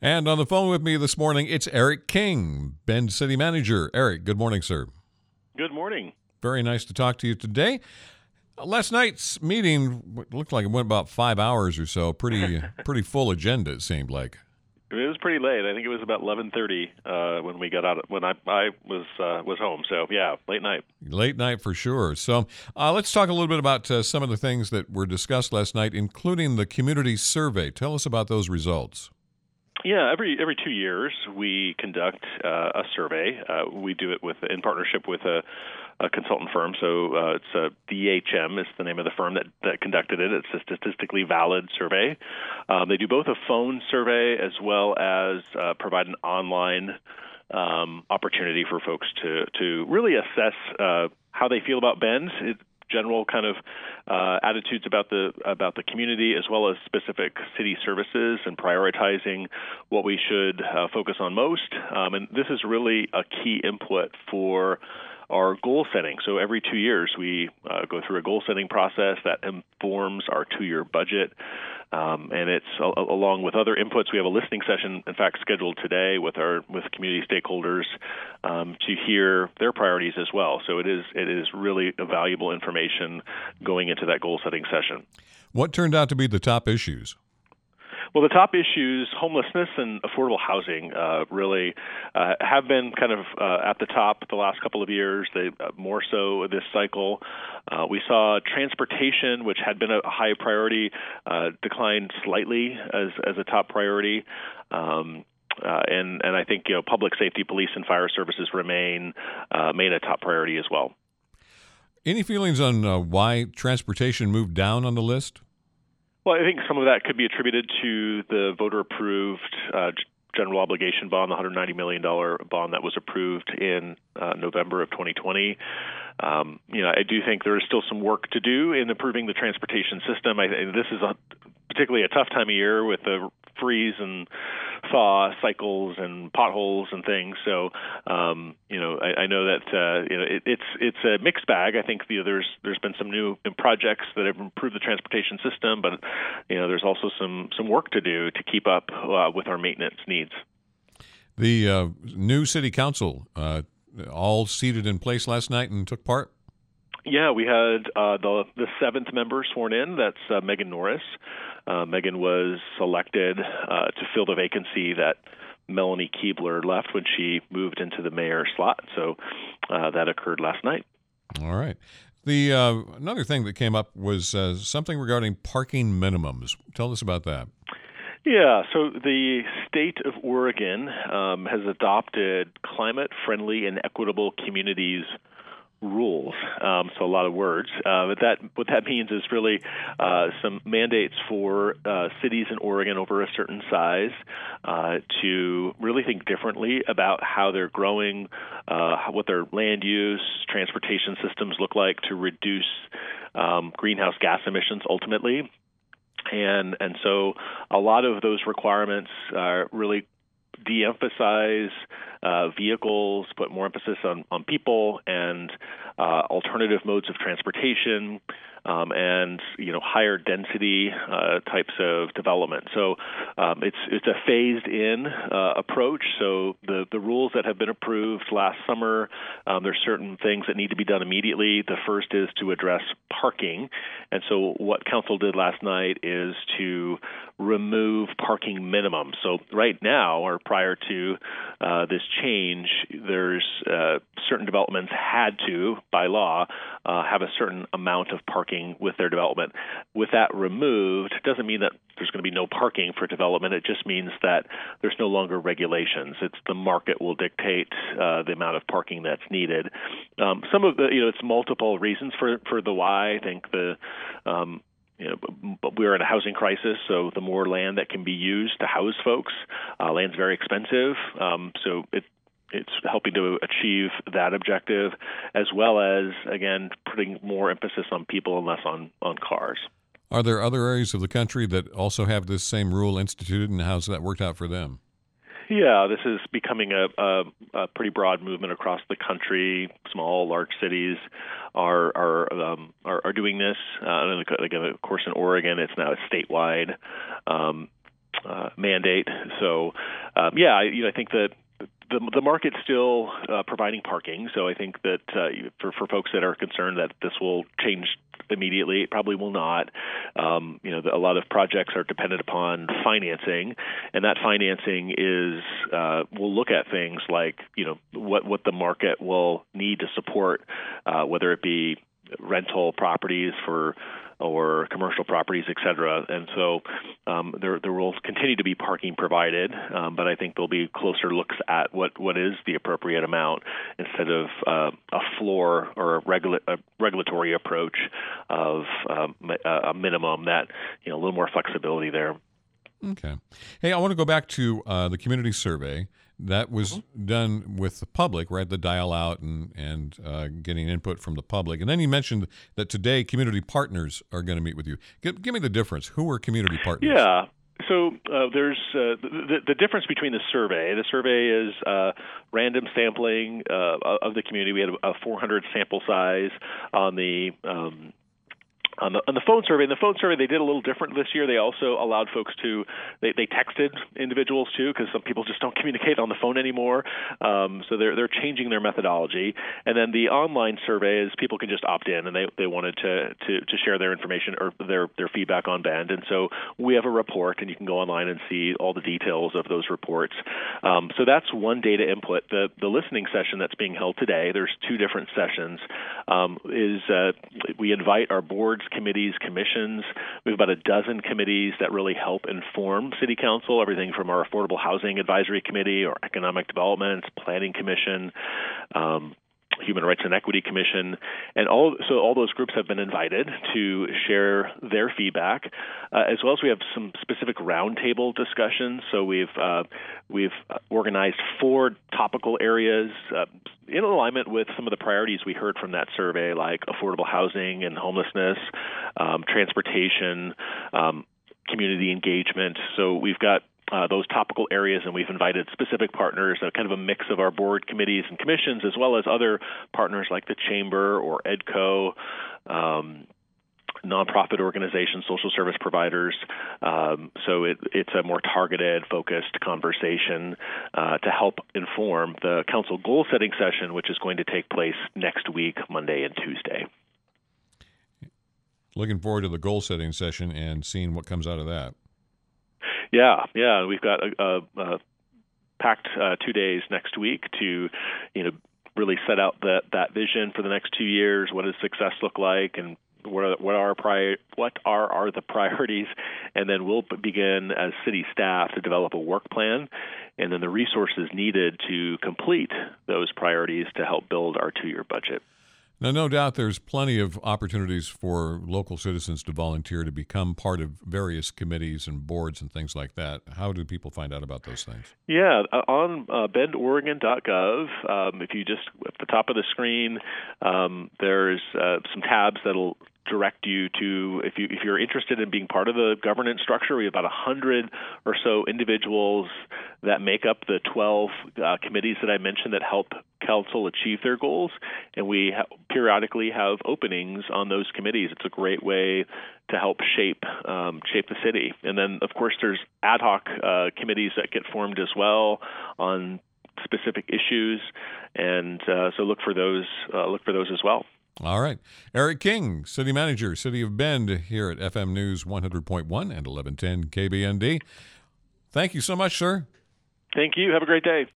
And on the phone with me this morning, it's Eric King, Bend City Manager. Eric, good morning, sir. Good morning. Very nice to talk to you today. Last night's meeting looked like it went about five hours or so. Pretty, pretty full agenda. It seemed like. It was pretty late. I think it was about eleven thirty uh, when we got out. When I I was uh, was home. So yeah, late night. Late night for sure. So uh, let's talk a little bit about uh, some of the things that were discussed last night, including the community survey. Tell us about those results. Yeah, every every two years we conduct uh, a survey. Uh, we do it with in partnership with a, a consultant firm. So uh, it's a DHM is the name of the firm that, that conducted it. It's a statistically valid survey. Um, they do both a phone survey as well as uh, provide an online um, opportunity for folks to to really assess uh, how they feel about Bend. It, general kind of uh, attitudes about the about the community as well as specific city services and prioritizing what we should uh, focus on most. Um, and this is really a key input for our goal setting. So every two years, we uh, go through a goal setting process that informs our two year budget. Um, and it's uh, along with other inputs. We have a listening session, in fact, scheduled today with our with community stakeholders um, to hear their priorities as well. So it is it is really valuable information going into that goal setting session. What turned out to be the top issues? Well, the top issues, homelessness and affordable housing, uh, really uh, have been kind of uh, at the top the last couple of years. They uh, more so this cycle. Uh, we saw transportation, which had been a high priority, uh, decline slightly as as a top priority. Um, uh, and and I think you know public safety, police, and fire services remain uh, remain a top priority as well. Any feelings on uh, why transportation moved down on the list? Well, I think some of that could be attributed to the voter approved uh, general obligation bond, the $190 million bond that was approved in uh, November of 2020. Um, you know, I do think there is still some work to do in improving the transportation system. I, this is a, particularly a tough time of year with the freeze and thaw cycles and potholes and things. So, um, you know, I, I know that uh, you know it, it's it's a mixed bag. I think you know, there's there's been some new projects that have improved the transportation system, but you know, there's also some some work to do to keep up uh, with our maintenance needs. The uh, new city council uh, all seated in place last night and took part. Yeah, we had uh, the the seventh member sworn in. That's uh, Megan Norris. Uh, Megan was selected uh, to fill the vacancy that Melanie Kebler left when she moved into the mayor slot. So uh, that occurred last night. All right. The uh, another thing that came up was something regarding parking minimums. Tell us about that. Yeah, so the state of Oregon um, has adopted climate friendly and equitable communities rules. Um, so a lot of words. Uh, but that what that means is really uh, some mandates for uh, cities in Oregon over a certain size uh, to really think differently about how they're growing, uh, what their land use, transportation systems look like to reduce um, greenhouse gas emissions ultimately. And and so a lot of those requirements are really de-emphasize uh, vehicles, put more emphasis on, on people and uh, alternative modes of transportation, um, and you know higher density uh, types of development. So um, it's it's a phased in uh, approach. So the the rules that have been approved last summer, um, there's certain things that need to be done immediately. The first is to address parking, and so what council did last night is to remove parking minimums. So right now, or prior to uh, this change, there's uh, certain developments had to, by law, uh, have a certain amount of parking with their development. With that removed, doesn't mean that there's going to be no parking for development. It just means that there's no longer regulations. It's the market will dictate uh, the amount of parking that's needed. Um, some of the, you know, it's multiple reasons for for the why. I think the um, you know, but we're in a housing crisis, so the more land that can be used to house folks, uh, land's very expensive. Um, so it it's helping to achieve that objective, as well as again putting more emphasis on people and less on on cars. Are there other areas of the country that also have this same rule instituted, and how's that worked out for them? Yeah, this is becoming a, a, a pretty broad movement across the country. Small, large cities are are um, are, are, doing this. Uh, again, of course, in Oregon, it's now a statewide. Um, uh, mandate. So, um, yeah, I, you know, I think that the the market's still uh, providing parking, so I think that uh, for for folks that are concerned that this will change immediately, it probably will not. Um, you know, the, a lot of projects are dependent upon financing, and that financing is uh, will look at things like you know what what the market will need to support, uh, whether it be rental properties for or commercial properties, et cetera. And so um, there, there will continue to be parking provided, um, but I think there'll be closer looks at what, what is the appropriate amount instead of uh, a floor or a, regula- a regulatory approach of um, a minimum that, you know, a little more flexibility there. Okay. Hey, I want to go back to uh, the community survey that was mm-hmm. done with the public, right? The dial out and and uh, getting input from the public. And then you mentioned that today community partners are going to meet with you. Give, give me the difference. Who are community partners? Yeah. So uh, there's uh, the, the difference between the survey. The survey is uh, random sampling uh, of the community. We had a 400 sample size on the um, on the, on the phone survey, in the phone survey, they did a little different this year. They also allowed folks to they, they texted individuals too, because some people just don't communicate on the phone anymore. Um, so they're they're changing their methodology. And then the online survey is people can just opt in, and they, they wanted to, to to share their information or their their feedback on Bend. And so we have a report, and you can go online and see all the details of those reports. Um, so that's one data input. The the listening session that's being held today. There's two different sessions. Um, is uh, we invite our boards committees, commissions. We have about a dozen committees that really help inform City Council, everything from our Affordable Housing Advisory Committee or Economic Development, Planning Commission. Um, Human Rights and Equity Commission, and all so all those groups have been invited to share their feedback, uh, as well as we have some specific roundtable discussions. So we've uh, we've organized four topical areas uh, in alignment with some of the priorities we heard from that survey, like affordable housing and homelessness, um, transportation. Um, community engagement. So we've got uh, those topical areas, and we've invited specific partners, uh, kind of a mix of our board committees and commissions, as well as other partners like the Chamber or EDCO. Um, nonprofit organizations, social service providers. Um, so it, it's a more targeted, focused conversation uh, to help inform the council goal setting session, which is going to take place next week, Monday and Tuesday. Looking forward to the goal setting session and seeing what comes out of that. Yeah, yeah, we've got a, a, a packed uh, two days next week to, you know, really set out that that vision for the next two years. What does success look like, and what are what are prior, what are are the priorities, and then we'll begin as city staff to develop a work plan, and then the resources needed to complete those priorities to help build our two year budget. Now, no doubt there's plenty of opportunities for local citizens to volunteer to become part of various committees and boards and things like that. How do people find out about those things? Yeah, uh, on uh, bendoregon.gov, um, if you just at the top of the screen, um, there's uh, some tabs that'll direct you to if you if you're interested in being part of the governance structure. We have about a hundred or so individuals that make up the 12 uh, committees that I mentioned that help council achieve their goals, and we ha- periodically have openings on those committees. It's a great way to help shape um, shape the city. And then of course there's ad hoc uh, committees that get formed as well on specific issues, and uh, so look for those uh, look for those as well. All right. Eric King, City Manager, City of Bend, here at FM News 100.1 and 1110 KBND. Thank you so much, sir. Thank you. Have a great day.